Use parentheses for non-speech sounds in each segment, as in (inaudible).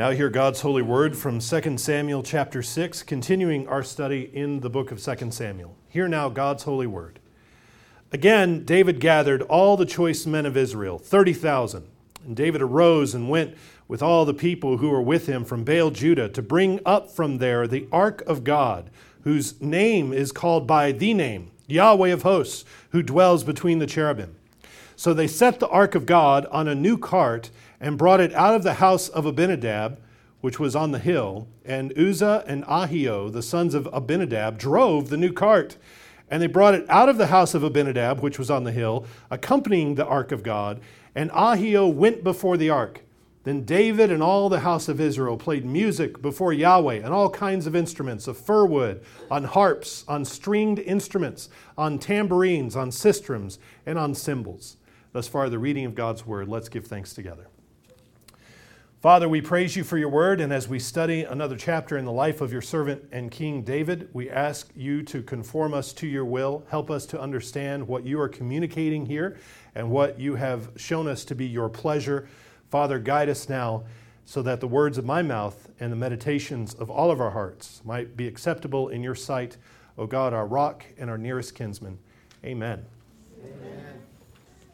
Now hear God's holy word from 2 Samuel chapter 6, continuing our study in the book of 2 Samuel. Hear now God's holy word. Again, David gathered all the choice men of Israel, 30,000. And David arose and went with all the people who were with him from Baal Judah to bring up from there the ark of God, whose name is called by the name, Yahweh of hosts, who dwells between the cherubim. So they set the ark of God on a new cart and brought it out of the house of Abinadab, which was on the hill. And Uzzah and Ahio, the sons of Abinadab, drove the new cart. And they brought it out of the house of Abinadab, which was on the hill, accompanying the ark of God. And Ahio went before the ark. Then David and all the house of Israel played music before Yahweh and all kinds of instruments of fir wood, on harps, on stringed instruments, on tambourines, on sistrums, and on cymbals. Thus far, the reading of God's word. Let's give thanks together. Father, we praise you for your word, and as we study another chapter in the life of your servant and King David, we ask you to conform us to your will. Help us to understand what you are communicating here and what you have shown us to be your pleasure. Father, guide us now so that the words of my mouth and the meditations of all of our hearts might be acceptable in your sight, O God, our rock and our nearest kinsman. Amen. Amen.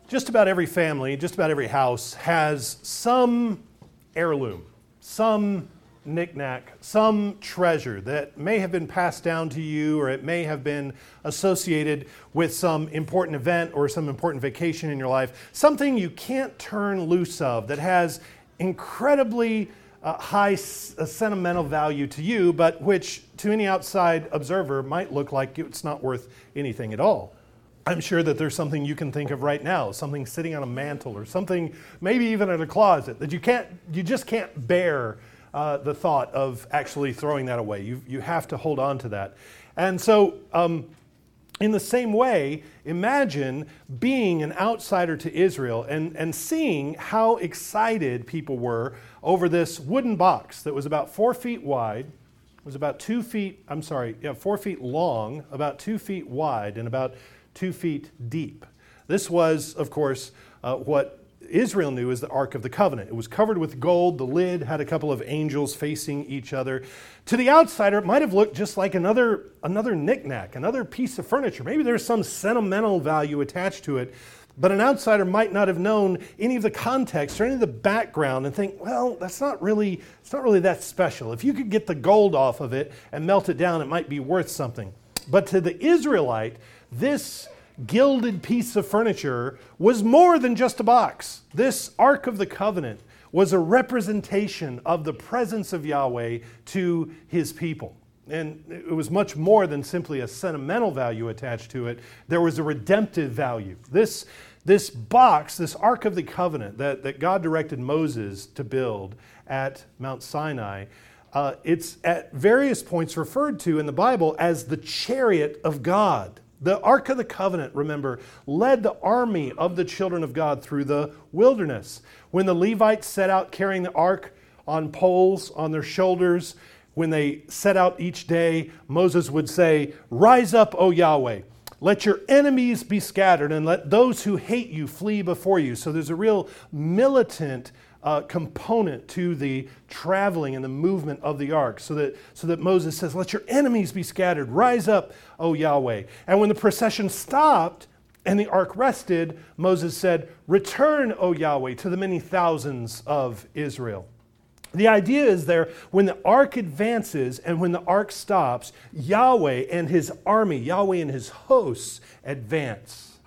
Just about every family, just about every house has some heirloom, some knickknack, some treasure that may have been passed down to you or it may have been associated with some important event or some important vacation in your life, something you can't turn loose of that has incredibly uh, high uh, sentimental value to you, but which to any outside observer might look like it's not worth anything at all. I'm sure that there's something you can think of right now, something sitting on a mantle or something maybe even in a closet that you can't, you just can't bear uh, the thought of actually throwing that away. You, you have to hold on to that. And so, um, in the same way, imagine being an outsider to Israel and, and seeing how excited people were over this wooden box that was about four feet wide, was about two feet, I'm sorry, yeah, four feet long, about two feet wide, and about two feet deep. This was, of course, uh, what Israel knew as the Ark of the Covenant. It was covered with gold. The lid had a couple of angels facing each other. To the outsider, it might have looked just like another, another knickknack, another piece of furniture. Maybe there's some sentimental value attached to it, but an outsider might not have known any of the context or any of the background and think, well, that's not really, it's not really that special. If you could get the gold off of it and melt it down, it might be worth something. But to the Israelite, this gilded piece of furniture was more than just a box. This Ark of the Covenant was a representation of the presence of Yahweh to his people. And it was much more than simply a sentimental value attached to it. There was a redemptive value. This, this box, this Ark of the Covenant that, that God directed Moses to build at Mount Sinai, uh, it's at various points referred to in the Bible as the chariot of God. The Ark of the Covenant, remember, led the army of the children of God through the wilderness. When the Levites set out carrying the ark on poles on their shoulders, when they set out each day, Moses would say, Rise up, O Yahweh. Let your enemies be scattered and let those who hate you flee before you. So there's a real militant uh, component to the traveling and the movement of the ark so that, so that Moses says, Let your enemies be scattered. Rise up, O Yahweh. And when the procession stopped and the ark rested, Moses said, Return, O Yahweh, to the many thousands of Israel. The idea is there when the ark advances and when the ark stops, Yahweh and his army, Yahweh and his hosts advance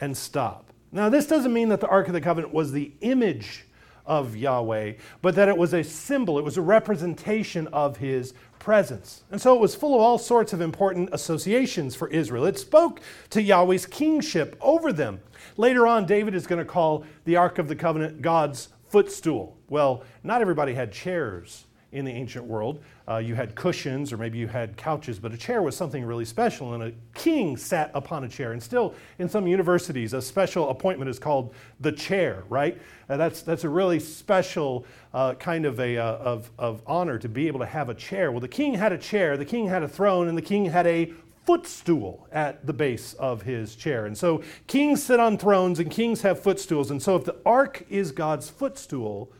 and stop. Now, this doesn't mean that the Ark of the Covenant was the image of Yahweh, but that it was a symbol, it was a representation of his presence. And so it was full of all sorts of important associations for Israel. It spoke to Yahweh's kingship over them. Later on, David is going to call the Ark of the Covenant God's footstool. Well, not everybody had chairs in the ancient world. Uh, you had cushions or maybe you had couches, but a chair was something really special, and a king sat upon a chair. And still, in some universities, a special appointment is called the chair, right? Uh, that's, that's a really special uh, kind of, a, uh, of, of honor to be able to have a chair. Well, the king had a chair, the king had a throne, and the king had a footstool at the base of his chair. And so kings sit on thrones and kings have footstools. And so if the ark is God's footstool,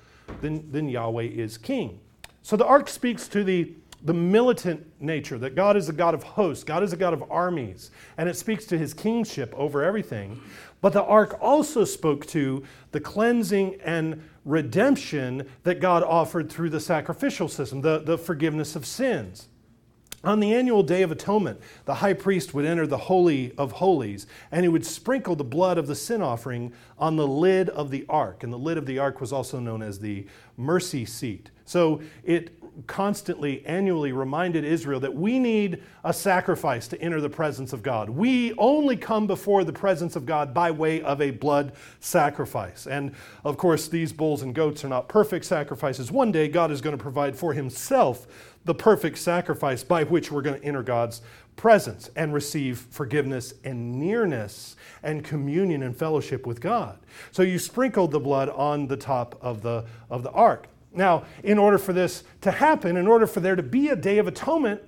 then, then Yahweh is king. So the ark speaks to the, the militant nature, that God is a God of hosts, God is a God of armies, and it speaks to his kingship over everything. But the ark also spoke to the cleansing and redemption that God offered through the sacrificial system, the, the forgiveness of sins. On the annual Day of Atonement, the high priest would enter the Holy of Holies and he would sprinkle the blood of the sin offering on the lid of the ark. And the lid of the ark was also known as the mercy seat. So it constantly, annually reminded Israel that we need a sacrifice to enter the presence of God. We only come before the presence of God by way of a blood sacrifice. And of course, these bulls and goats are not perfect sacrifices. One day, God is going to provide for himself the perfect sacrifice by which we're going to enter God's presence and receive forgiveness and nearness and communion and fellowship with God. So you sprinkled the blood on the top of the, of the ark. Now, in order for this to happen, in order for there to be a day of atonement,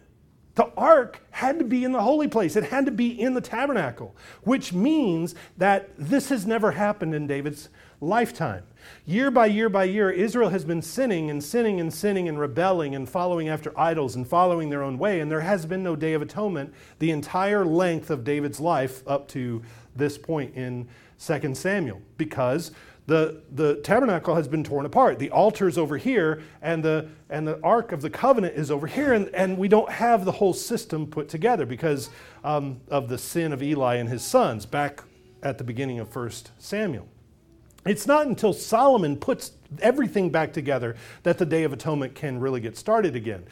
the ark had to be in the holy place. It had to be in the tabernacle, which means that this has never happened in David's lifetime. Year by year by year, Israel has been sinning and sinning and sinning and rebelling and following after idols and following their own way, and there has been no day of atonement the entire length of David's life up to this point in 2 Samuel because the, the tabernacle has been torn apart. The altar is over here, and the, and the Ark of the Covenant is over here, and, and we don't have the whole system put together because um, of the sin of Eli and his sons back at the beginning of 1 Samuel. It's not until Solomon puts everything back together that the Day of Atonement can really get started again.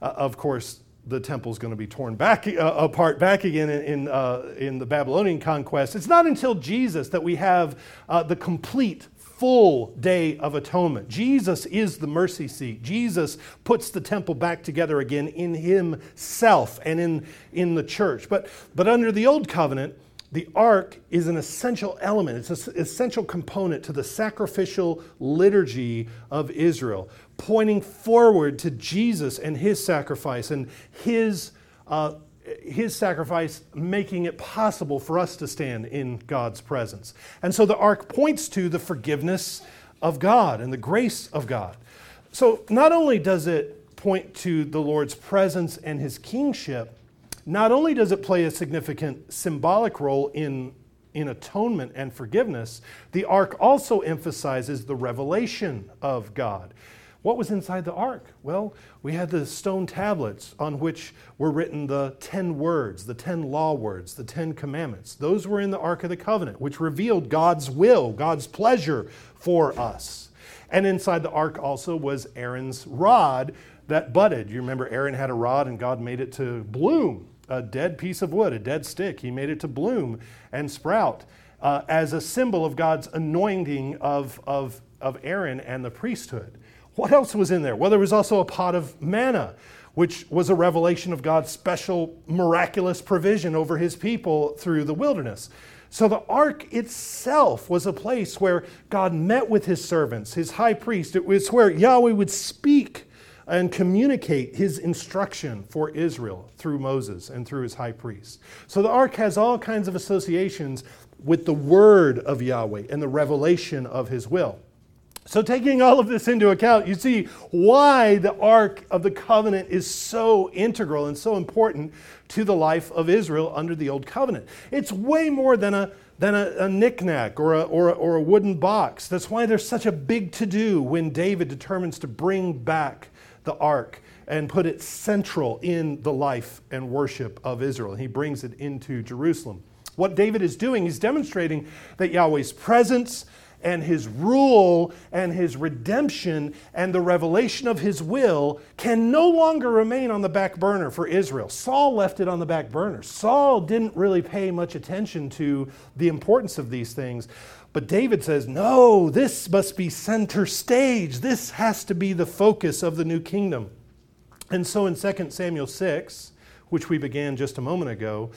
Uh, of course, the temple is going to be torn back (laughs) uh, apart back again in, in, uh, in, the Babylonian conquest. It's not until Jesus that we have uh, the complete, full day of atonement. Jesus is the mercy seat. Jesus puts the temple back together again in himself and in, in the church. But, but under the old covenant, the ark is an essential element, it's an essential component to the sacrificial liturgy of Israel, pointing forward to Jesus and his sacrifice and his, uh, his sacrifice making it possible for us to stand in God's presence. And so the ark points to the forgiveness of God and the grace of God. So not only does it point to the Lord's presence and his kingship, not only does it play a significant symbolic role in, in atonement and forgiveness, the ark also emphasizes the revelation of God. What was inside the ark? Well, we had the stone tablets on which were written the 10 words, the 10 law words, the 10 commandments. Those were in the Ark of the Covenant, which revealed God's will, God's pleasure for us. And inside the ark also was Aaron's rod that budded. You remember Aaron had a rod and God made it to bloom a dead piece of wood, a dead stick. He made it to bloom and sprout uh, as a symbol of God's anointing of, of, of Aaron and the priesthood. What else was in there? Well, there was also a pot of manna, which was a revelation of God's special miraculous provision over his people through the wilderness. So the ark itself was a place where God met with his servants, his high priest. It was where Yahweh would speak and communicate his instruction for Israel through Moses and through his high priest. So the ark has all kinds of associations with the word of Yahweh and the revelation of his will. So, taking all of this into account, you see why the Ark of the Covenant is so integral and so important to the life of Israel under the Old Covenant. It's way more than a, than a, a knickknack or a, or, a, or a wooden box. That's why there's such a big to do when David determines to bring back the ark and put it central in the life and worship of Israel. He brings it into Jerusalem. What David is doing, he's demonstrating that Yahweh's presence and his rule and his redemption and the revelation of his will can no longer remain on the back burner for Israel. Saul left it on the back burner. Saul didn't really pay much attention to the importance of these things. But David says, no, this must be center stage. This has to be the focus of the new kingdom. And so in 2 Samuel 6, which we began just a moment ago,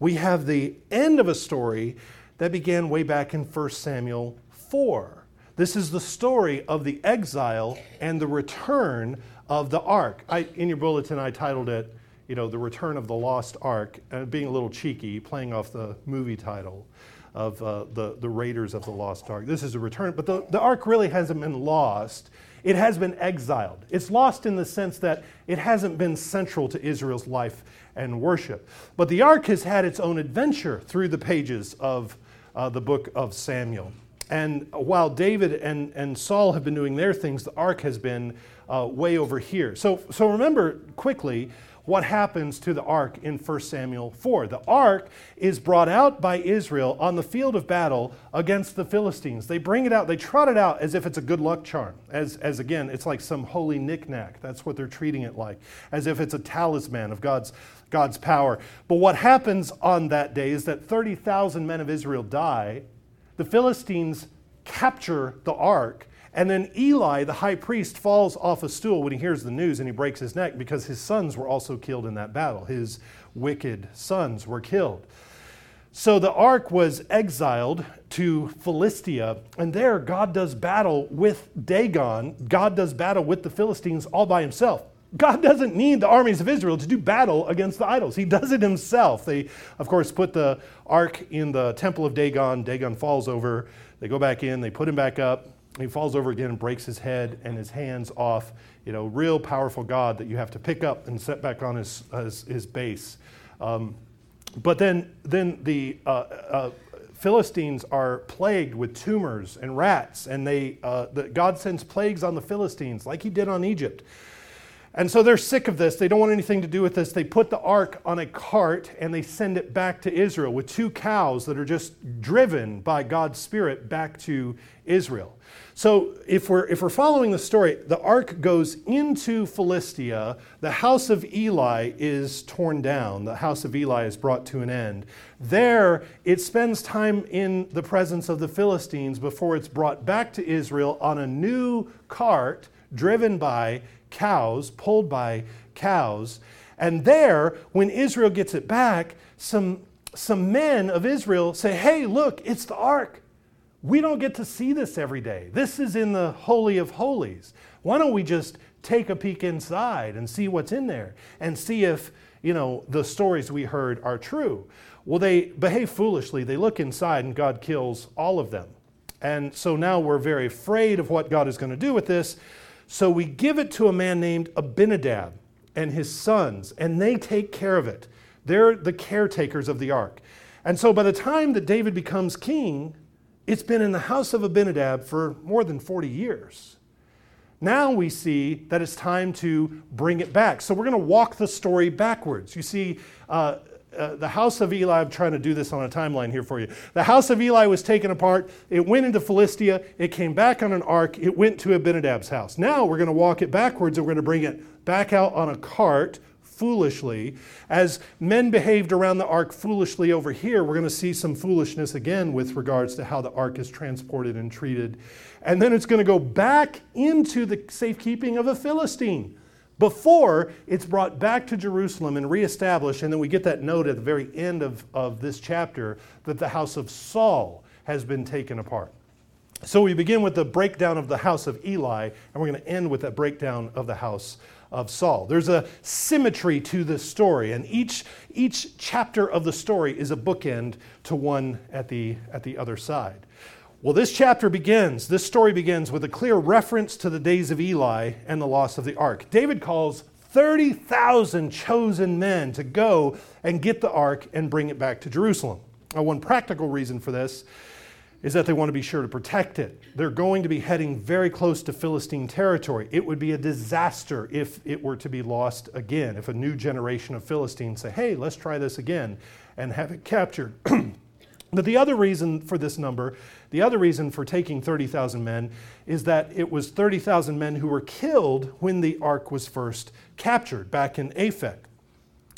we have the end of a story that began way back in 1 Samuel 4. This is the story of the exile and the return of the ark. I, in your bulletin, I titled it, you know, The Return of the Lost Ark, uh, being a little cheeky, playing off the movie title. Of uh, the, the raiders of the lost ark. This is a return, but the, the ark really hasn't been lost. It has been exiled. It's lost in the sense that it hasn't been central to Israel's life and worship. But the ark has had its own adventure through the pages of uh, the book of Samuel. And while David and, and Saul have been doing their things, the ark has been uh, way over here. So, so remember quickly what happens to the ark in 1 Samuel 4. The ark is brought out by Israel on the field of battle against the Philistines. They bring it out, they trot it out as if it's a good luck charm, as, as again, it's like some holy knickknack. That's what they're treating it like, as if it's a talisman of God's, God's power. But what happens on that day is that 30,000 men of Israel die. The Philistines capture the ark and then Eli, the high priest, falls off a stool when he hears the news and he breaks his neck because his sons were also killed in that battle. His wicked sons were killed. So the ark was exiled to Philistia, and there God does battle with Dagon. God does battle with the Philistines all by himself. God doesn't need the armies of Israel to do battle against the idols. He does it himself. They, of course, put the ark in the temple of Dagon. Dagon falls over. They go back in, they put him back up he falls over again and breaks his head and his hands off. You know, real powerful God that you have to pick up and set back on his, his, his base. Um, but then, then the uh, uh, Philistines are plagued with tumors and rats, and they, uh, the, God sends plagues on the Philistines like he did on Egypt. And so they're sick of this. They don't want anything to do with this. They put the ark on a cart and they send it back to Israel with two cows that are just driven by God's Spirit back to Israel. So if we're, if we're following the story, the ark goes into Philistia. The house of Eli is torn down. The house of Eli is brought to an end. There, it spends time in the presence of the Philistines before it's brought back to Israel on a new cart driven by cows, pulled by cows. And there, when Israel gets it back, some, some men of Israel say, Hey, look, it's the ark. We don't get to see this every day. This is in the Holy of Holies. Why don't we just take a peek inside and see what's in there and see if, you know, the stories we heard are true? Well, they behave foolishly. They look inside and God kills all of them. And so now we're very afraid of what God is going to do with this. So we give it to a man named Abinadab and his sons, and they take care of it. They're the caretakers of the ark. And so by the time that David becomes king, it's been in the house of Abinadab for more than 40 years. Now we see that it's time to bring it back. So we're going to walk the story backwards. You see, uh, uh, the house of Eli, I'm trying to do this on a timeline here for you. The house of Eli was taken apart. It went into Philistia. It came back on an ark. It went to Abinadab's house. Now we're going to walk it backwards and we're going to bring it back out on a cart foolishly. As men behaved around the ark foolishly over here, we're going to see some foolishness again with regards to how the ark is transported and treated. And then it's going to go back into the safekeeping of a Philistine before it's brought back to Jerusalem and reestablished. And then we get that note at the very end of, of this chapter that the house of Saul has been taken apart. So we begin with the breakdown of the house of Eli, and we're going to end with a breakdown of the house of Saul. There's a symmetry to this story, and each, each chapter of the story is a bookend to one at the, at the other side. Well, this chapter begins, this story begins with a clear reference to the days of Eli and the loss of the ark. David calls 30,000 chosen men to go and get the ark and bring it back to Jerusalem. Now, one practical reason for this is that they want to be sure to protect it. They're going to be heading very close to Philistine territory. It would be a disaster if it were to be lost again, if a new generation of Philistines say, hey, let's try this again and have it captured. (clears throat) but the other reason for this number, the other reason for taking 30,000 men, is that it was 30,000 men who were killed when the ark was first captured back in Aphek.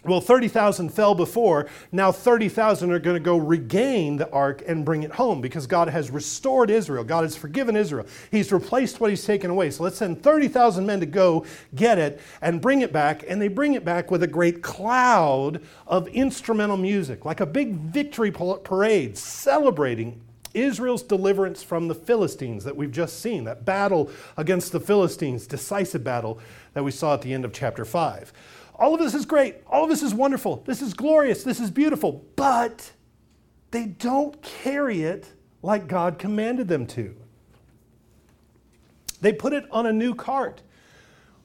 Well, 30,000 fell before. Now 30,000 are going to go regain the ark and bring it home because God has restored Israel. God has forgiven Israel. He's replaced what he's taken away. So let's send 30,000 men to go get it and bring it back. And they bring it back with a great cloud of instrumental music, like a big victory parade celebrating Israel's deliverance from the Philistines that we've just seen, that battle against the Philistines, decisive battle that we saw at the end of chapter 5. All of this is great. All of this is wonderful. This is glorious. This is beautiful. But they don't carry it like God commanded them to. They put it on a new cart.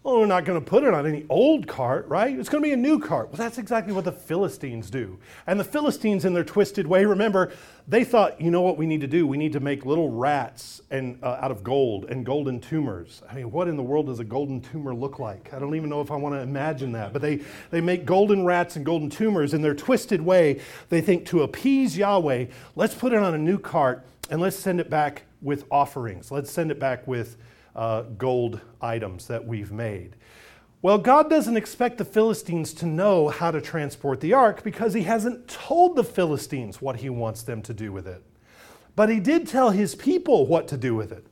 Well, we're not going to put it on any old cart, right? It's going to be a new cart. Well, that's exactly what the Philistines do. And the Philistines, in their twisted way, remember, they thought, you know what we need to do? We need to make little rats and, uh, out of gold and golden tumors. I mean, what in the world does a golden tumor look like? I don't even know if I want to imagine that. But they, they make golden rats and golden tumors. In their twisted way, they think to appease Yahweh, let's put it on a new cart and let's send it back with offerings. Let's send it back with uh, gold items that we've made. Well, God doesn't expect the Philistines to know how to transport the ark because he hasn't told the Philistines what he wants them to do with it. But he did tell his people what to do with it.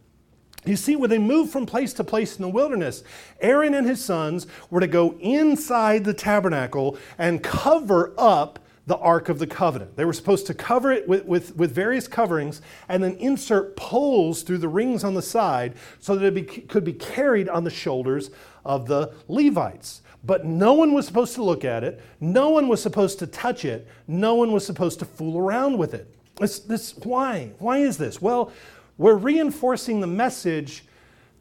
You see, when they moved from place to place in the wilderness, Aaron and his sons were to go inside the tabernacle and cover up the Ark of the Covenant. They were supposed to cover it with, with, with various coverings and then insert poles through the rings on the side so that it be, could be carried on the shoulders of the Levites. But no one was supposed to look at it, no one was supposed to touch it, no one was supposed to fool around with it. This, this, why? Why is this? Well, we're reinforcing the message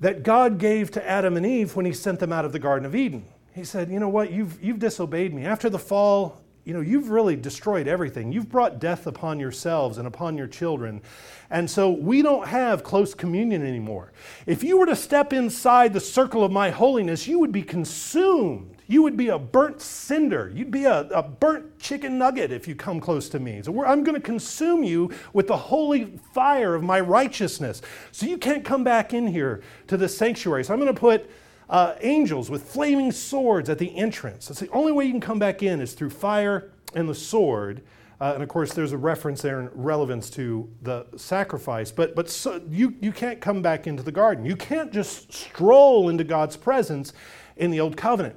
that God gave to Adam and Eve when he sent them out of the Garden of Eden. He said, You know what? You've, you've disobeyed me. After the fall, you know, you've really destroyed everything. You've brought death upon yourselves and upon your children. And so we don't have close communion anymore. If you were to step inside the circle of my holiness, you would be consumed. You would be a burnt cinder. You'd be a, a burnt chicken nugget if you come close to me. So I'm going to consume you with the holy fire of my righteousness. So you can't come back in here to the sanctuary. So I'm going to put uh, angels with flaming swords at the entrance. That's the only way you can come back in is through fire and the sword. Uh, and of course, there's a reference there in relevance to the sacrifice. But, but so you, you can't come back into the garden. You can't just stroll into God's presence in the Old Covenant.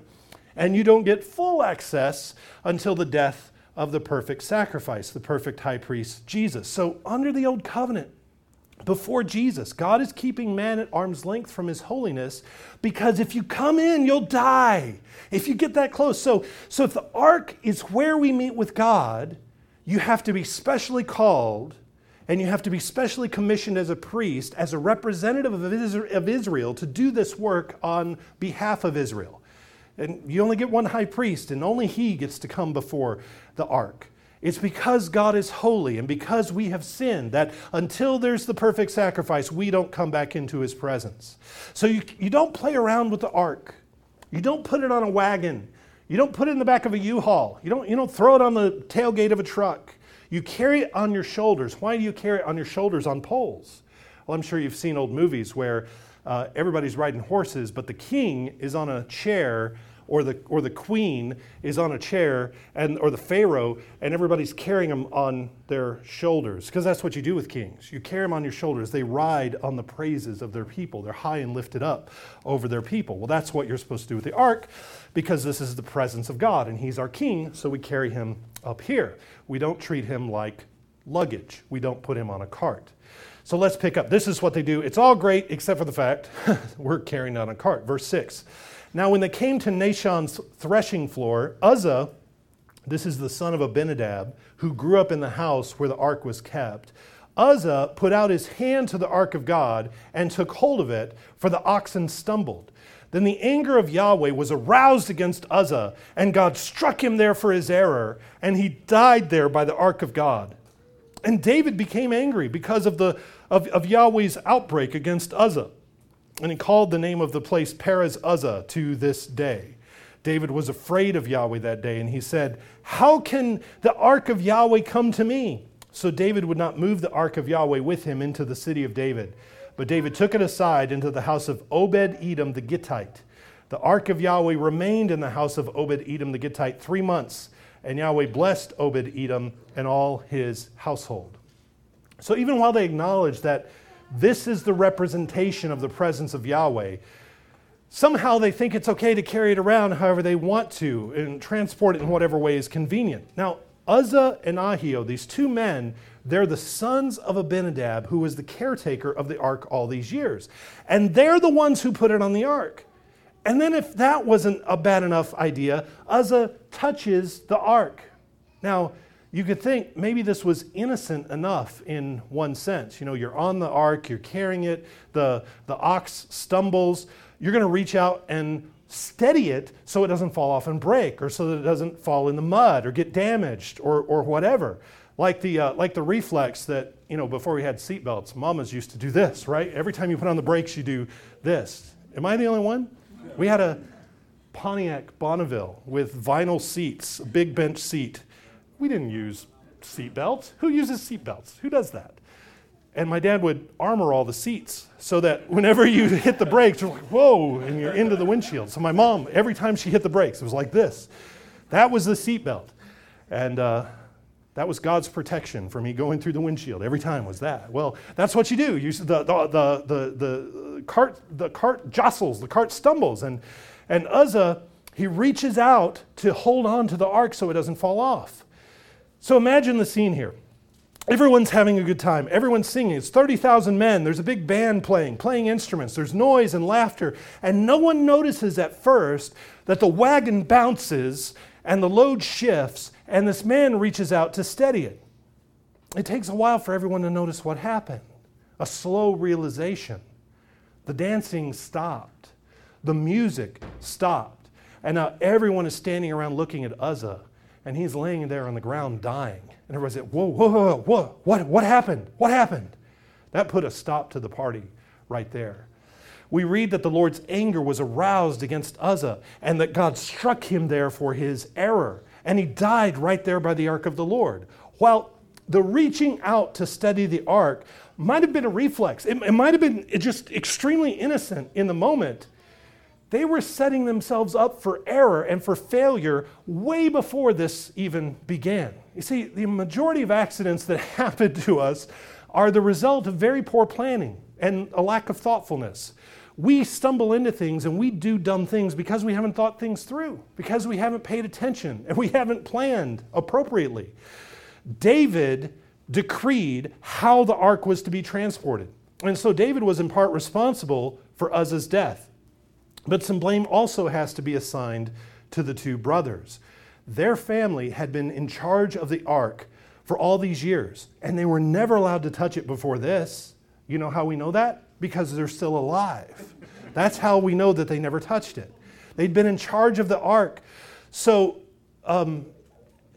And you don't get full access until the death of the perfect sacrifice, the perfect high priest, Jesus. So, under the Old Covenant, before Jesus. God is keeping man at arm's length from his holiness because if you come in, you'll die. If you get that close. So, so if the ark is where we meet with God, you have to be specially called and you have to be specially commissioned as a priest, as a representative of Israel, to do this work on behalf of Israel. And you only get one high priest, and only he gets to come before the ark. It's because God is holy and because we have sinned that until there's the perfect sacrifice, we don't come back into his presence. So you, you don't play around with the ark. You don't put it on a wagon. You don't put it in the back of a U-Haul. You don't, you don't throw it on the tailgate of a truck. You carry it on your shoulders. Why do you carry it on your shoulders on poles? Well, I'm sure you've seen old movies where uh, everybody's riding horses, but the king is on a chair or the, or the queen is on a chair, and, or the pharaoh, and everybody's carrying them on their shoulders. Because that's what you do with kings. You carry them on your shoulders. They ride on the praises of their people. They're high and lifted up over their people. Well, that's what you're supposed to do with the ark, because this is the presence of God, and he's our king, so we carry him up here. We don't treat him like luggage, we don't put him on a cart. So let's pick up. This is what they do. It's all great except for the fact (laughs) we're carrying on a cart. Verse 6. Now, when they came to Nashon's threshing floor, Uzzah, this is the son of Abinadab, who grew up in the house where the ark was kept, Uzzah put out his hand to the ark of God and took hold of it, for the oxen stumbled. Then the anger of Yahweh was aroused against Uzzah, and God struck him there for his error, and he died there by the ark of God. And David became angry because of, the, of, of Yahweh's outbreak against Uzzah. And he called the name of the place Perez Uzzah to this day. David was afraid of Yahweh that day, and he said, How can the ark of Yahweh come to me? So David would not move the ark of Yahweh with him into the city of David. But David took it aside into the house of Obed Edom the Gittite. The ark of Yahweh remained in the house of Obed Edom the Gittite three months, and Yahweh blessed Obed Edom and all his household. So even while they acknowledged that this is the representation of the presence of Yahweh. Somehow they think it's okay to carry it around however they want to and transport it in whatever way is convenient. Now, Uzzah and Ahio, these two men, they're the sons of Abinadab, who was the caretaker of the ark all these years. And they're the ones who put it on the ark. And then, if that wasn't a bad enough idea, Uzzah touches the ark. Now, you could think maybe this was innocent enough in one sense. You know, you're on the ark, you're carrying it, the, the ox stumbles, you're going to reach out and steady it so it doesn't fall off and break, or so that it doesn't fall in the mud or get damaged or, or whatever. Like the, uh, like the reflex that, you know, before we had seatbelts, mamas used to do this, right? Every time you put on the brakes, you do this. Am I the only one? We had a Pontiac Bonneville with vinyl seats, a big bench seat we didn't use seat belts. Who uses seat belts? Who does that? And my dad would armor all the seats so that whenever you (laughs) hit the brakes, you're like, whoa, and you're into the windshield. So my mom, every time she hit the brakes, it was like this. That was the seat belt. And uh, that was God's protection for me going through the windshield. Every time was that. Well, that's what you do. You, the, the, the, the, the, cart, the cart jostles, the cart stumbles. And, and Uzzah, he reaches out to hold on to the ark so it doesn't fall off. So imagine the scene here. Everyone's having a good time. Everyone's singing. It's 30,000 men. There's a big band playing, playing instruments. There's noise and laughter. And no one notices at first that the wagon bounces and the load shifts, and this man reaches out to steady it. It takes a while for everyone to notice what happened a slow realization. The dancing stopped, the music stopped, and now everyone is standing around looking at Uzzah and he's laying there on the ground dying. And everybody said, Whoa, whoa, whoa, whoa, what, what happened? What happened? That put a stop to the party right there. We read that the Lord's anger was aroused against Uzzah and that God struck him there for his error. And he died right there by the ark of the Lord. While the reaching out to steady the ark might have been a reflex, it, it might have been just extremely innocent in the moment they were setting themselves up for error and for failure way before this even began. You see, the majority of accidents that (laughs) happen to us are the result of very poor planning and a lack of thoughtfulness. We stumble into things and we do dumb things because we haven't thought things through, because we haven't paid attention and we haven't planned appropriately. David decreed how the ark was to be transported. And so David was in part responsible for Uzzah's death. But some blame also has to be assigned to the two brothers. Their family had been in charge of the ark for all these years, and they were never allowed to touch it before this. You know how we know that? Because they're still alive. That's how we know that they never touched it. They'd been in charge of the ark. So um,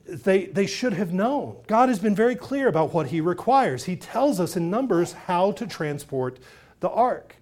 they, they should have known. God has been very clear about what He requires. He tells us in Numbers how to transport the ark.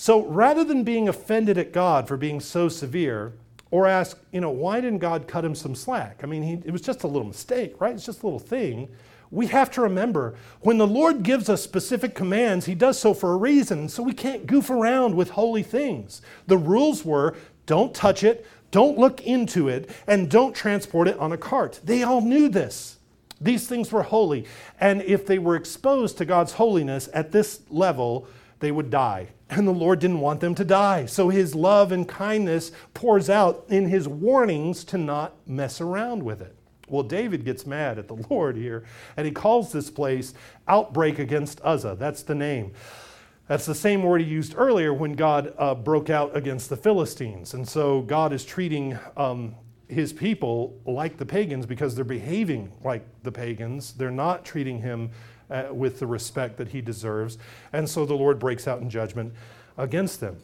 So rather than being offended at God for being so severe, or ask, you know, why didn't God cut him some slack? I mean, he, it was just a little mistake, right? It's just a little thing. We have to remember when the Lord gives us specific commands, He does so for a reason. So we can't goof around with holy things. The rules were don't touch it, don't look into it, and don't transport it on a cart. They all knew this. These things were holy. And if they were exposed to God's holiness at this level, they would die. And the Lord didn't want them to die. So his love and kindness pours out in his warnings to not mess around with it. Well, David gets mad at the (laughs) Lord here, and he calls this place outbreak against Uzzah. That's the name. That's the same word he used earlier when God uh, broke out against the Philistines. And so God is treating um, his people like the pagans because they're behaving like the pagans. They're not treating him uh, with the respect that he deserves. And so the Lord breaks out in judgment against them.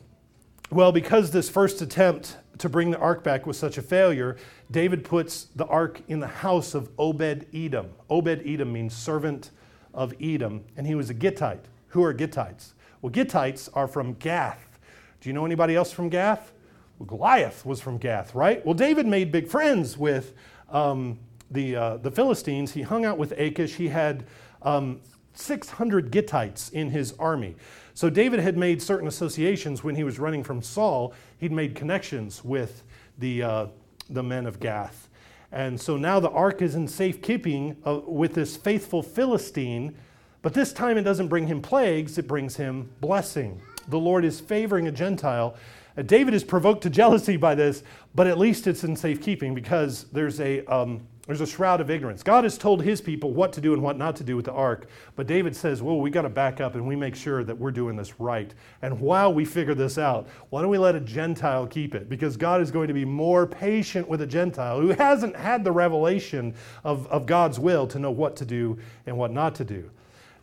Well, because this first attempt to bring the ark back was such a failure, David puts the ark in the house of Obed Edom. Obed Edom means servant of Edom, and he was a Gittite. Who are Gittites? Well, Gittites are from Gath. Do you know anybody else from Gath? Well, Goliath was from Gath, right? Well, David made big friends with um, the, uh, the Philistines. He hung out with Achish. He had um, 600 Gittites in his army. So David had made certain associations when he was running from Saul. He'd made connections with the, uh, the men of Gath. And so now the ark is in safekeeping uh, with this faithful Philistine, but this time it doesn't bring him plagues, it brings him blessing. The Lord is favoring a Gentile. Uh, David is provoked to jealousy by this, but at least it's in safekeeping because there's a, um, There's a shroud of ignorance. God has told his people what to do and what not to do with the ark, but David says, well, we got to back up and we make sure that we're doing this right. And while we figure this out, why don't we let a Gentile keep it? Because God is going to be more patient with a Gentile who hasn't had the revelation of, of God's will to know what to do and what not to do.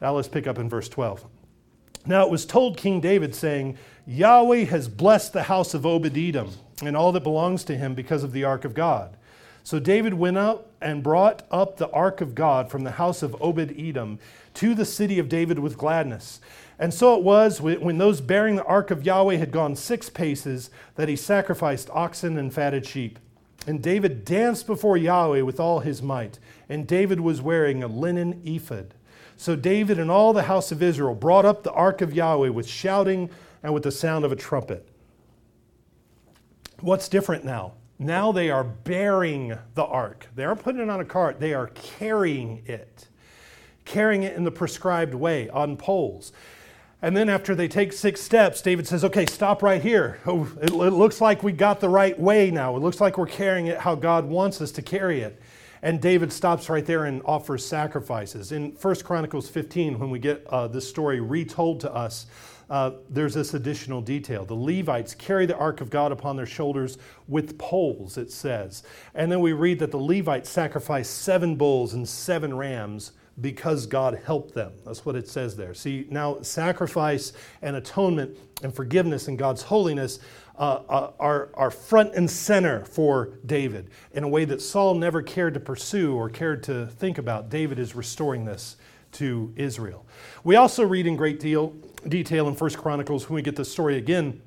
Now let's pick up in verse 12. Now it was told King David, saying, Yahweh has blessed the house of Obed Edom and all that belongs to him because of the ark of God. So David went out and brought up the ark of God from the house of Obed Edom to the city of David with gladness. And so it was when those bearing the ark of Yahweh had gone six paces that he sacrificed oxen and fatted sheep. And David danced before Yahweh with all his might. And David was wearing a linen ephod. So David and all the house of Israel brought up the ark of Yahweh with shouting and with the sound of a trumpet. What's different now? Now they are bearing the ark. They aren't putting it on a cart, they are carrying it, carrying it in the prescribed way on poles. And then after they take six steps, David says, Okay, stop right here. Oh, it, it, looks like we got the right way now. It looks like we're carrying it how God wants us to carry it. And David stops right there and offers sacrifices. In 1 Chronicles 15, when we get uh, this story retold to us, uh, there's this additional detail. The Levites carry the ark of God upon their shoulders with poles, it says. And then we read that the Levites sacrificed seven bulls and seven rams because God helped them. That's what it says there. See, now sacrifice and atonement and forgiveness and God's holiness uh, uh, are, are front and center for David in a way that Saul never cared to pursue or cared to think about. David is restoring this to Israel. We also read in great deal, detail in First Chronicles when we get the story again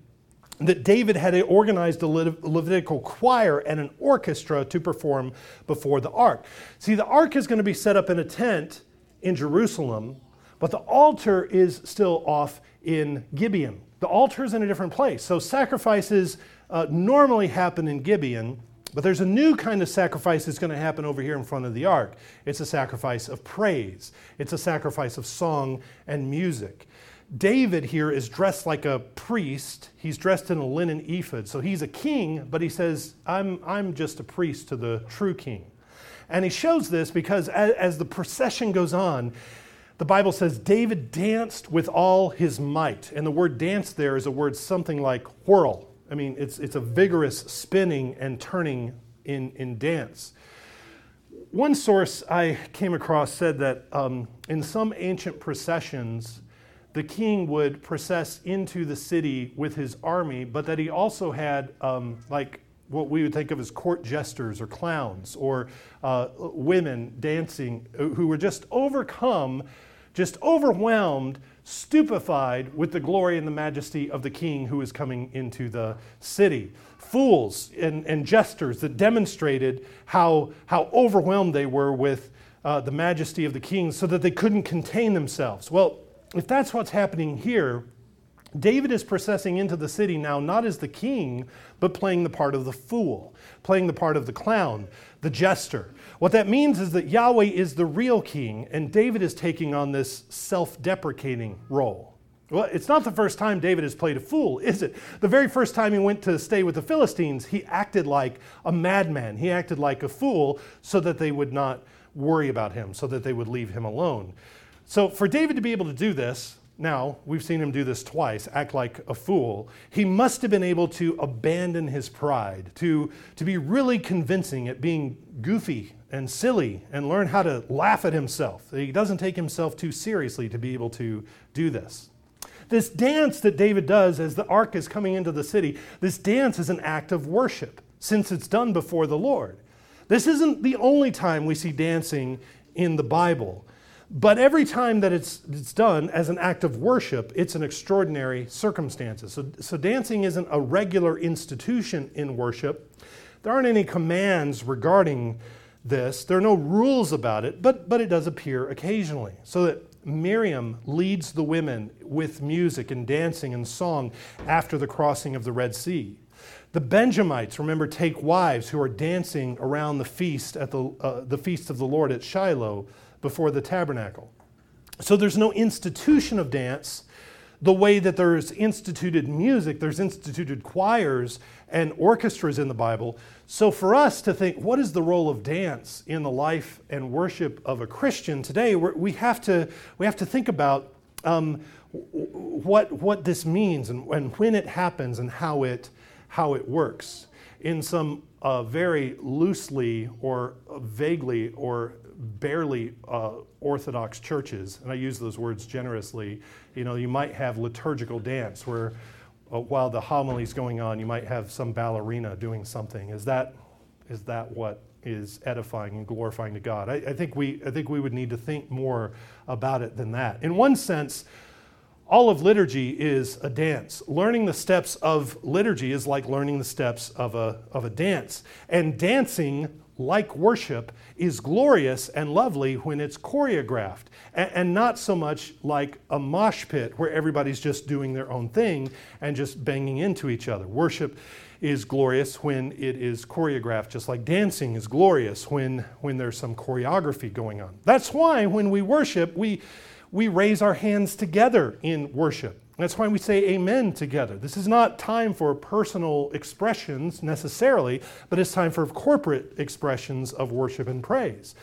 that David had organized a Levitical choir and an orchestra to perform before the ark. See, the ark is going to be set up in a tent in Jerusalem, but the altar is still off in Gibeon. The altar is in a different place. So sacrifices uh, normally happen in Gibeon, but there's a new kind of sacrifice that's going to happen over here in front of the ark. It's a sacrifice of praise, it's a sacrifice of song and music. David here is dressed like a priest. He's dressed in a linen ephod. So he's a king, but he says, I'm, I'm just a priest to the true king. And he shows this because as, as the procession goes on, the Bible says David danced with all his might. And the word dance there is a word something like whirl. I mean, it's, it's a vigorous spinning and turning in, in dance. One source I came across said that um, in some ancient processions, the king would process into the city with his army, but that he also had um, like what we would think of as court jesters or clowns or uh, women dancing who were just overcome, just overwhelmed stupefied with the glory and the majesty of the king who is coming into the city. Fools and, and jesters that demonstrated how, how overwhelmed they were with uh, the majesty of the king so that they couldn't contain themselves. Well, if that's what's happening here, David is processing into the city now not as the king, but playing the part of the fool, playing the part of the clown, the jester. What that means is that Yahweh is the real king, and David is taking on this self deprecating role. Well, it's not the first time David has played a fool, is it? The very first time he went to stay with the Philistines, he acted like a madman. He acted like a fool so that they would not worry about him, so that they would leave him alone. So, for David to be able to do this, now, we've seen him do this twice, act like a fool. He must have been able to abandon his pride, to, to be really convincing at being goofy and silly, and learn how to laugh at himself. He doesn't take himself too seriously to be able to do this. This dance that David does as the ark is coming into the city, this dance is an act of worship since it's done before the Lord. This isn't the only time we see dancing in the Bible. But every time that it's, it's done as an act of worship, it's an extraordinary circumstances. So, so dancing isn't a regular institution in worship. There aren't any commands regarding this. There are no rules about it, but, but it does appear occasionally. So that Miriam leads the women with music and dancing and song after the crossing of the Red Sea. The Benjamites, remember, take wives who are dancing around the feast at the, uh, the feast of the Lord at Shiloh before the tabernacle. So there's no institution of dance, the way that there's instituted music, there's instituted choirs and orchestras in the Bible. So for us to think, what is the role of dance in the life and worship of a Christian today? we have to we have to think about um, what what this means and, and when it happens and how it how it works in some uh, very loosely or vaguely or barely uh, orthodox churches, and I use those words generously, you know, you might have liturgical dance where uh, while the homily is going on, you might have some ballerina doing something. Is that, is that what is edifying and glorifying to God? I, I, think we, I think we would need to think more about it than that. In one sense, all of liturgy is a dance. Learning the steps of liturgy is like learning the steps of a, of a dance. And dancing, like worship, is glorious and lovely when it's choreographed and, and, not so much like a mosh pit where everybody's just doing their own thing and just banging into each other. Worship is glorious when it is choreographed, just like dancing is glorious when, when there's some choreography going on. That's why when we worship, we we raise our hands together in worship. That's why we say amen together. This is not time for personal expressions necessarily, but it's time for corporate expressions of worship and praise.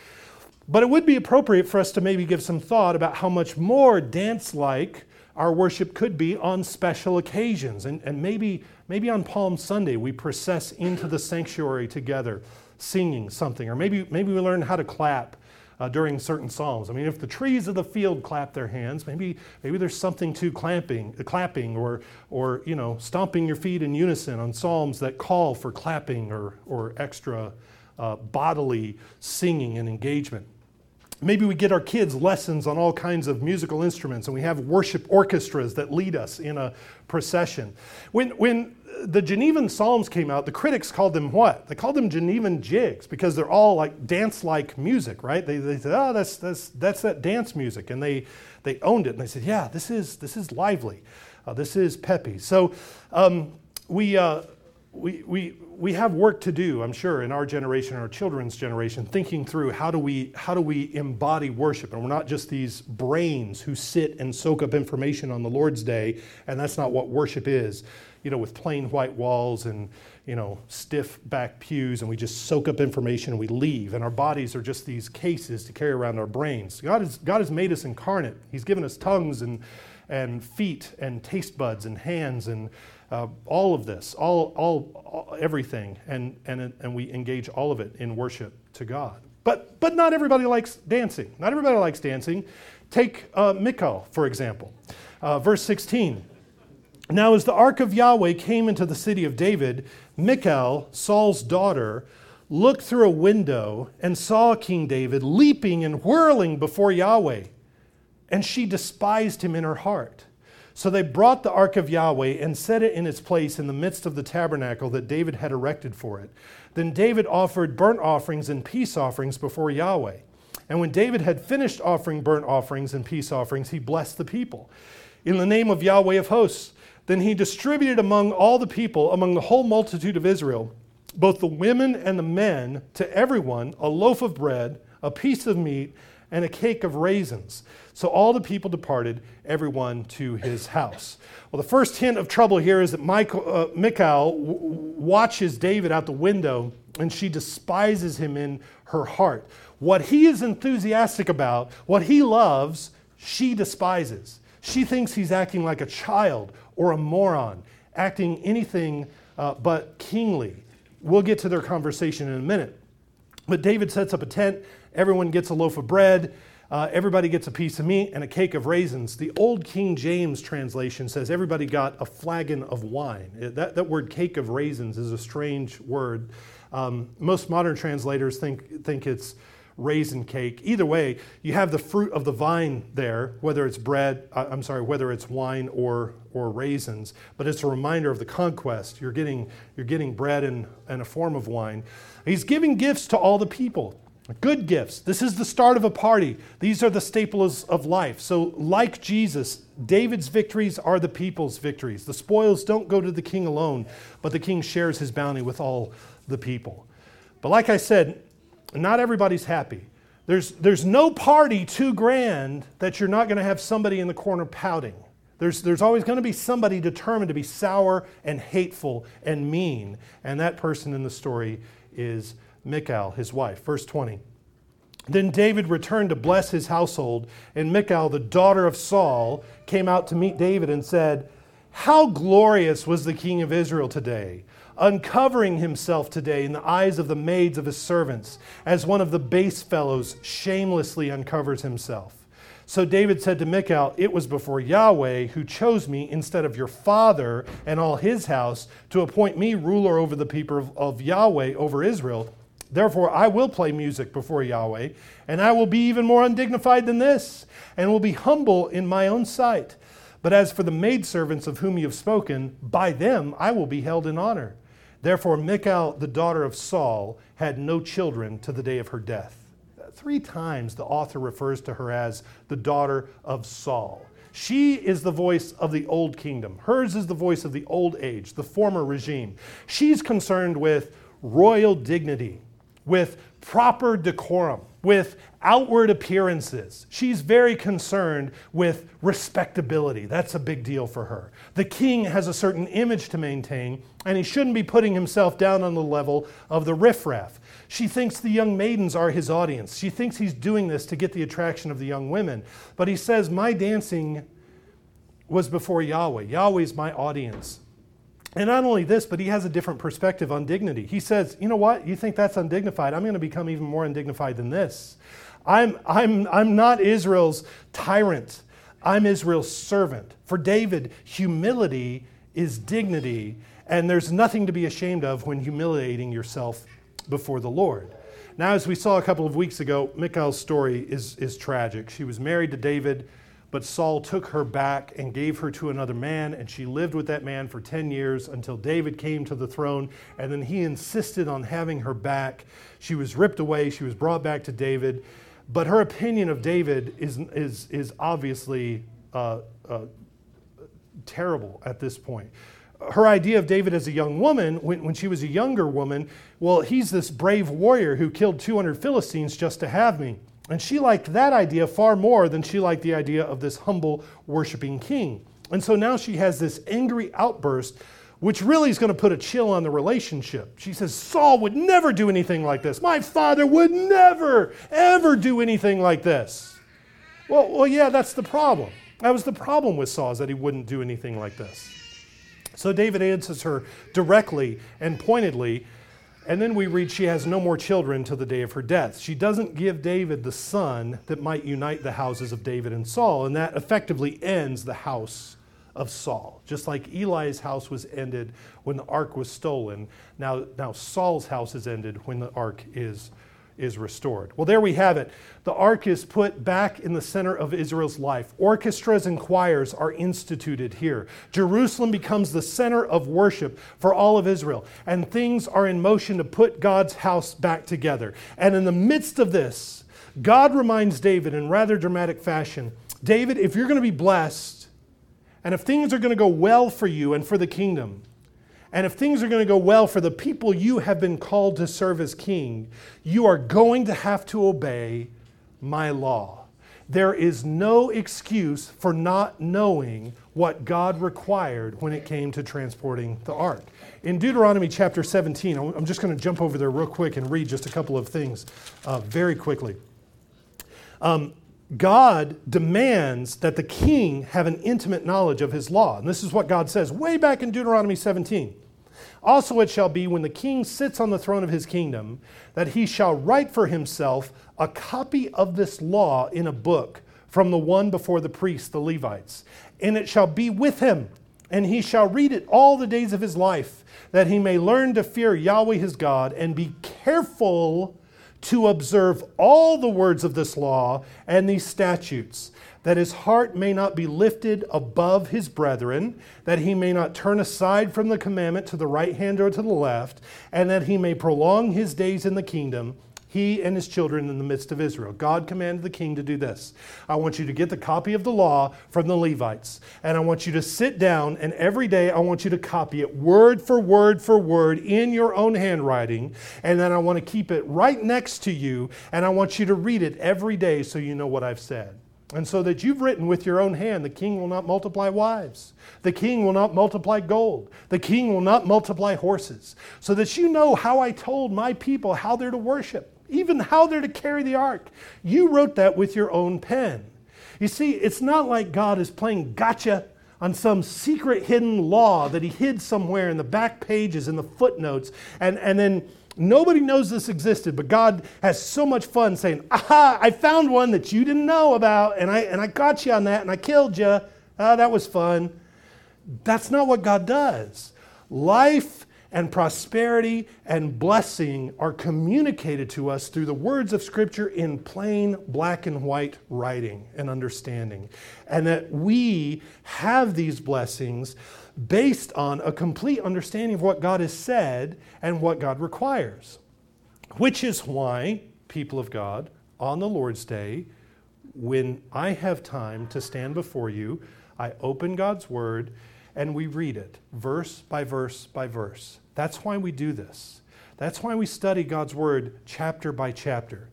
But it would be appropriate for us to maybe give some thought about how much more dance like our worship could be on special occasions. And, and maybe, maybe on Palm Sunday, we process into the sanctuary together singing something. Or maybe, maybe we learn how to clap uh, during certain psalms. I mean, if the trees of the field clap their hands, maybe maybe there's something to clapping, uh, clapping, or or you know, stomping your feet in unison on psalms that call for clapping or or extra uh, bodily singing and engagement. Maybe we get our kids lessons on all kinds of musical instruments, and we have worship orchestras that lead us in a procession. When when the Genevan Psalms came out, the critics called them what? They called them Genevan jigs because they're all like dance-like music, right? They, they said, oh, that's, that's, that's that dance music. And they, they owned it. And they said, yeah, this is, this is lively. Uh, this is peppy. So um, we, uh, we, we, we have work to do, I'm sure, in our generation, our children's generation, thinking through how do we how do we embody worship, and we're not just these brains who sit and soak up information on the Lord's day, and that's not what worship is you know, with plain white walls and, you know, stiff back pews, and we just soak up information and we leave. And our bodies are just these cases to carry around our brains. God has, God has made us incarnate. He's given us tongues and, and feet and taste buds and hands and uh, all of this, all, all, all, everything, and, and, and we engage all of it in worship to God. But, but not everybody likes dancing. Not everybody likes dancing. Take uh, Michal, for example. Uh, verse 16. Now, as the ark of Yahweh came into the city of David, Michal, Saul's daughter, looked through a window and saw King David leaping and whirling before Yahweh, and she despised him in her heart. So they brought the ark of Yahweh and set it in its place in the midst of the tabernacle that David had erected for it. Then David offered burnt offerings and peace offerings before Yahweh. And when David had finished offering burnt offerings and peace offerings, he blessed the people. In the name of Yahweh of hosts, then he distributed among all the people, among the whole multitude of Israel, both the women and the men, to everyone a loaf of bread, a piece of meat, and a cake of raisins. So all the people departed, everyone to his house. Well, the first hint of trouble here is that Michal, uh, Michal w- watches David out the window and she despises him in her heart. What he is enthusiastic about, what he loves, she despises. She thinks he's acting like a child or a moron, acting anything uh, but kingly. We'll get to their conversation in a minute. But David sets up a tent. Everyone gets a loaf of bread. Uh, everybody gets a piece of meat and a cake of raisins. The old King James translation says everybody got a flagon of wine. That, that word cake of raisins is a strange word. Um, most modern translators think, think it's raisin cake. Either way, you have the fruit of the vine there, whether it's bread, uh, I'm sorry, whether it's wine or, or raisins, but it's a reminder of the conquest. You're getting, you're getting bread and, and a form of wine. He's giving gifts to all the people. Good gifts. This is the start of a party. These are the staples of life. So, like Jesus, David's victories are the people's victories. The spoils don't go to the king alone, but the king shares his bounty with all the people. But, like I said, not everybody's happy. There's, there's no party too grand that you're not going to have somebody in the corner pouting. There's, there's always going to be somebody determined to be sour and hateful and mean. And that person in the story is Michal, his wife. Verse 20. Then David returned to bless his household, and Michal, the daughter of Saul, came out to meet David and said, How glorious was the king of Israel today, uncovering himself today in the eyes of the maids of his servants, as one of the base fellows shamelessly uncovers himself. So David said to Michal, It was before Yahweh who chose me instead of your father and all his house to appoint me ruler over the people of, of Yahweh over Israel. Therefore, I will play music before Yahweh, and I will be even more undignified than this, and will be humble in my own sight. But as for the maidservants of whom you have spoken, by them I will be held in honor. Therefore, Michal, the daughter of Saul, had no children to the day of her death. Three times the author refers to her as the daughter of Saul. She is the voice of the old kingdom. Hers is the voice of the old age, the former regime. She's concerned with royal dignity, with proper decorum, with outward appearances. She's very concerned with respectability. That's a big deal for her. The king has a certain image to maintain, and he shouldn't be putting himself down on the level of the riffraff. She thinks the young maidens are his audience. She thinks he's doing this to get the attraction of the young women. But he says, My dancing was before Yahweh. Yahweh's my audience. And not only this, but he has a different perspective on dignity. He says, you know what? You think that's undignified? I'm going to become even more undignified than this. I'm, I'm, I'm not Israel's tyrant, I'm Israel's servant. For David, humility is dignity, and there's nothing to be ashamed of when humiliating yourself before the Lord. Now, as we saw a couple of weeks ago, Michal's story is, is tragic. She was married to David but Saul took her back and gave her to another man, and she lived with that man for 10 years until David came to the throne, and then he insisted on having her back. She was ripped away, she was brought back to David, but her opinion of David is, is, is obviously uh, uh, terrible at this point. Her idea of David as a young woman, when, when she was a younger woman, well, he's this brave warrior who killed 200 Philistines just to have me. And she liked that idea far more than she liked the idea of this humble, worshiping king. And so now she has this angry outburst, which really is going to put a chill on the relationship. She says, Saul would never do anything like this. My father would never, ever do anything like this. Well, well yeah, that's the problem. That was the problem with Saul, is that he wouldn't do anything like this. So David answers her directly and pointedly and then we read she has no more children till the day of her death. She doesn't give David the son that might unite the houses of David and Saul, and that effectively ends the house of Saul. Just like Eli's house was ended when the ark was stolen, now, now Saul's house is ended when the ark is is restored. Well, there we have it. The ark is put back in the center of Israel's life. Orchestras and choirs are instituted here. Jerusalem becomes the center of worship for all of Israel, and things are in motion to put God's house back together. And in the midst of this, God reminds David in rather dramatic fashion David, if you're going to be blessed, and if things are going to go well for you and for the kingdom, and if things are going to go well for the people you have been called to serve as king, you are going to have to obey my law. There is no excuse for not knowing what God required when it came to transporting the ark. In Deuteronomy chapter 17, I'm just going to jump over there real quick and read just a couple of things uh, very quickly. Um, God demands that the king have an intimate knowledge of his law. And this is what God says way back in Deuteronomy 17. Also, it shall be when the king sits on the throne of his kingdom that he shall write for himself a copy of this law in a book from the one before the priests, the Levites. And it shall be with him, and he shall read it all the days of his life, that he may learn to fear Yahweh his God and be careful to observe all the words of this law and these statutes that his heart may not be lifted above his brethren, that he may not turn aside from the commandment to the right hand or to the left, and that he may prolong his days in the kingdom, he and his children in the midst of Israel. God commanded the king to do this. I want you to get the copy of the law from the Levites, and I want you to sit down, and every day I want you to copy it word for word for word in your own handwriting, and then I want to keep it right next to you, and I want you to read it every day so you know what I've said. And so that you've written with your own hand, the king will not multiply wives, the king will not multiply gold, the king will not multiply horses, so that you know how I told my people how they're to worship, even how they're to carry the ark. You wrote that with your own pen. You see, it's not like God is playing gotcha on some secret hidden law that he hid somewhere in the back pages, in the footnotes, and, and then Nobody knows this existed, but God has so much fun saying, Aha, I found one that you didn't know about, and I, and I got you on that, and I killed you. Ah, that was fun. That's not what God does. Life and prosperity and blessing are communicated to us through the words of Scripture in plain black and white writing and understanding. And that we have these blessings based on a complete understanding of what God has said and what God requires. Which is why, people of God, on the Lord's Day, when I have time to stand before you, I open God's Word and we read it verse by verse by verse. That's why we do this. That's why we study God's Word chapter by chapter.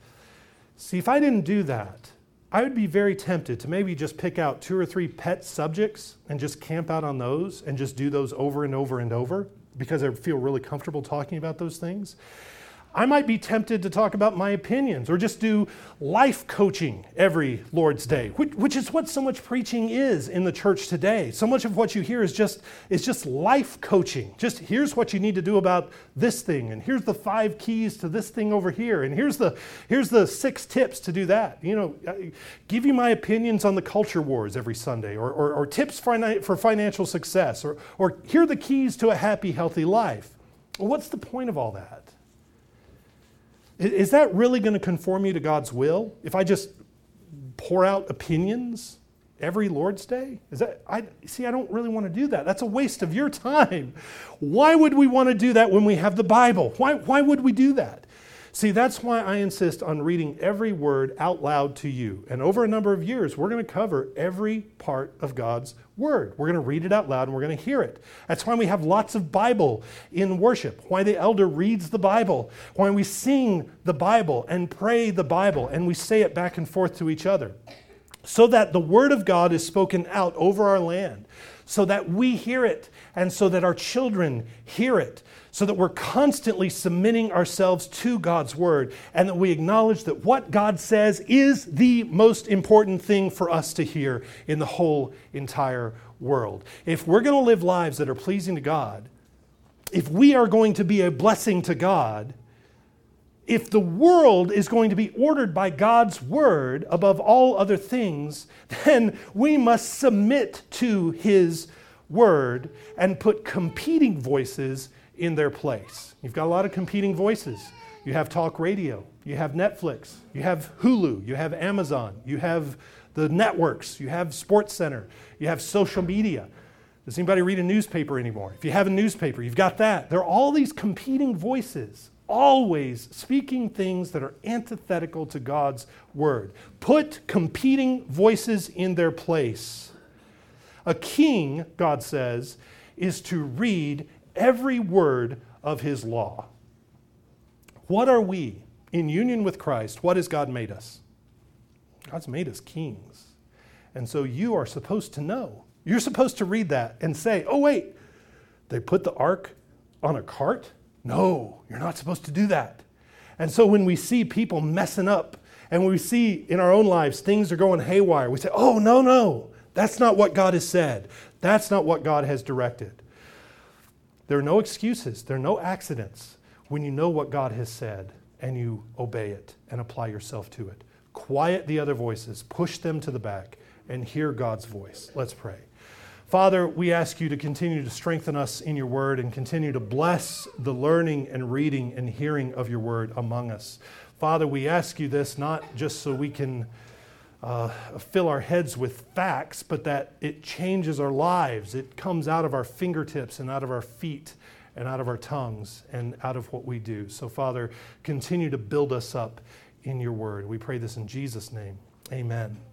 See, if I didn't do that, I would be very tempted to maybe just pick out two or three pet subjects and just camp out on those and just do those over and over and over because I feel really comfortable talking about those things. I might be tempted to talk about my opinions or just do life coaching every Lord's Day, which, which, is what so much preaching is in the church today. So much of what you hear is just, is just life coaching. Just here's what you need to do about this thing, and here's the five keys to this thing over here, and here's the, here's the six tips to do that. You know, give you my opinions on the culture wars every Sunday, or, or, or tips for, for financial success, or, or here are the keys to a happy, healthy life. Well, what's the point of all that? Is that really going to conform you to God's will? If I just pour out opinions every Lord's Day? Is that I see I don't really want to do that. That's a waste of your time. Why would we want to do that when we have the Bible? Why why would we do that? See, that's why I insist on reading every word out loud to you. And over a number of years, we're going to cover every part of God's word. We're going to read it out loud and we're going to hear it. That's why we have lots of Bible in worship, why the elder reads the Bible, why we sing the Bible and pray the Bible and we say it back and forth to each other. So that the word of God is spoken out over our land, so that we hear it and so that our children hear it so that we're constantly submitting ourselves to God's word and that we acknowledge that what God says is the most important thing for us to hear in the whole entire world. If we're going to live lives that are pleasing to God, if we are going to be a blessing to God, if the world is going to be ordered by God's word above all other things, (laughs) then we must submit to his word and put competing voices in their place. You've got a lot of competing voices. You have talk radio, you have Netflix, you have Hulu, you have Amazon, you have the networks, you have Sports Center, you have social media. Does anybody read a newspaper anymore? If you have a newspaper, you've got that. There are all these competing voices, always speaking things that are antithetical to God's word. Put competing voices in their place. A king, God says, is to read every word of his law. What are we in union with Christ? What has God made us? God's made us kings. And so you are supposed to know. You're supposed to read that and say, oh, wait, they put the ark on a cart? No, you're not supposed to do that. And so when we see people messing up and we see in our own lives things are going haywire, we say, oh, no, no, that's not what God has said. That's not what God has directed. There are no excuses, there are no accidents when you know what God has said and you obey it and apply yourself to it. Quiet the other voices, push them to the back, and hear God's voice. Let's pray. Father, we ask you to continue to strengthen us in your word and continue to bless the learning and reading and hearing of your word among us. Father, we ask you this not just so we can uh, fill our heads with facts, but that it changes our lives. It comes out of our fingertips and out of our feet and out of our tongues and out of what we do. So, Father, continue to build us up in your word. We pray this in Jesus' name. Amen.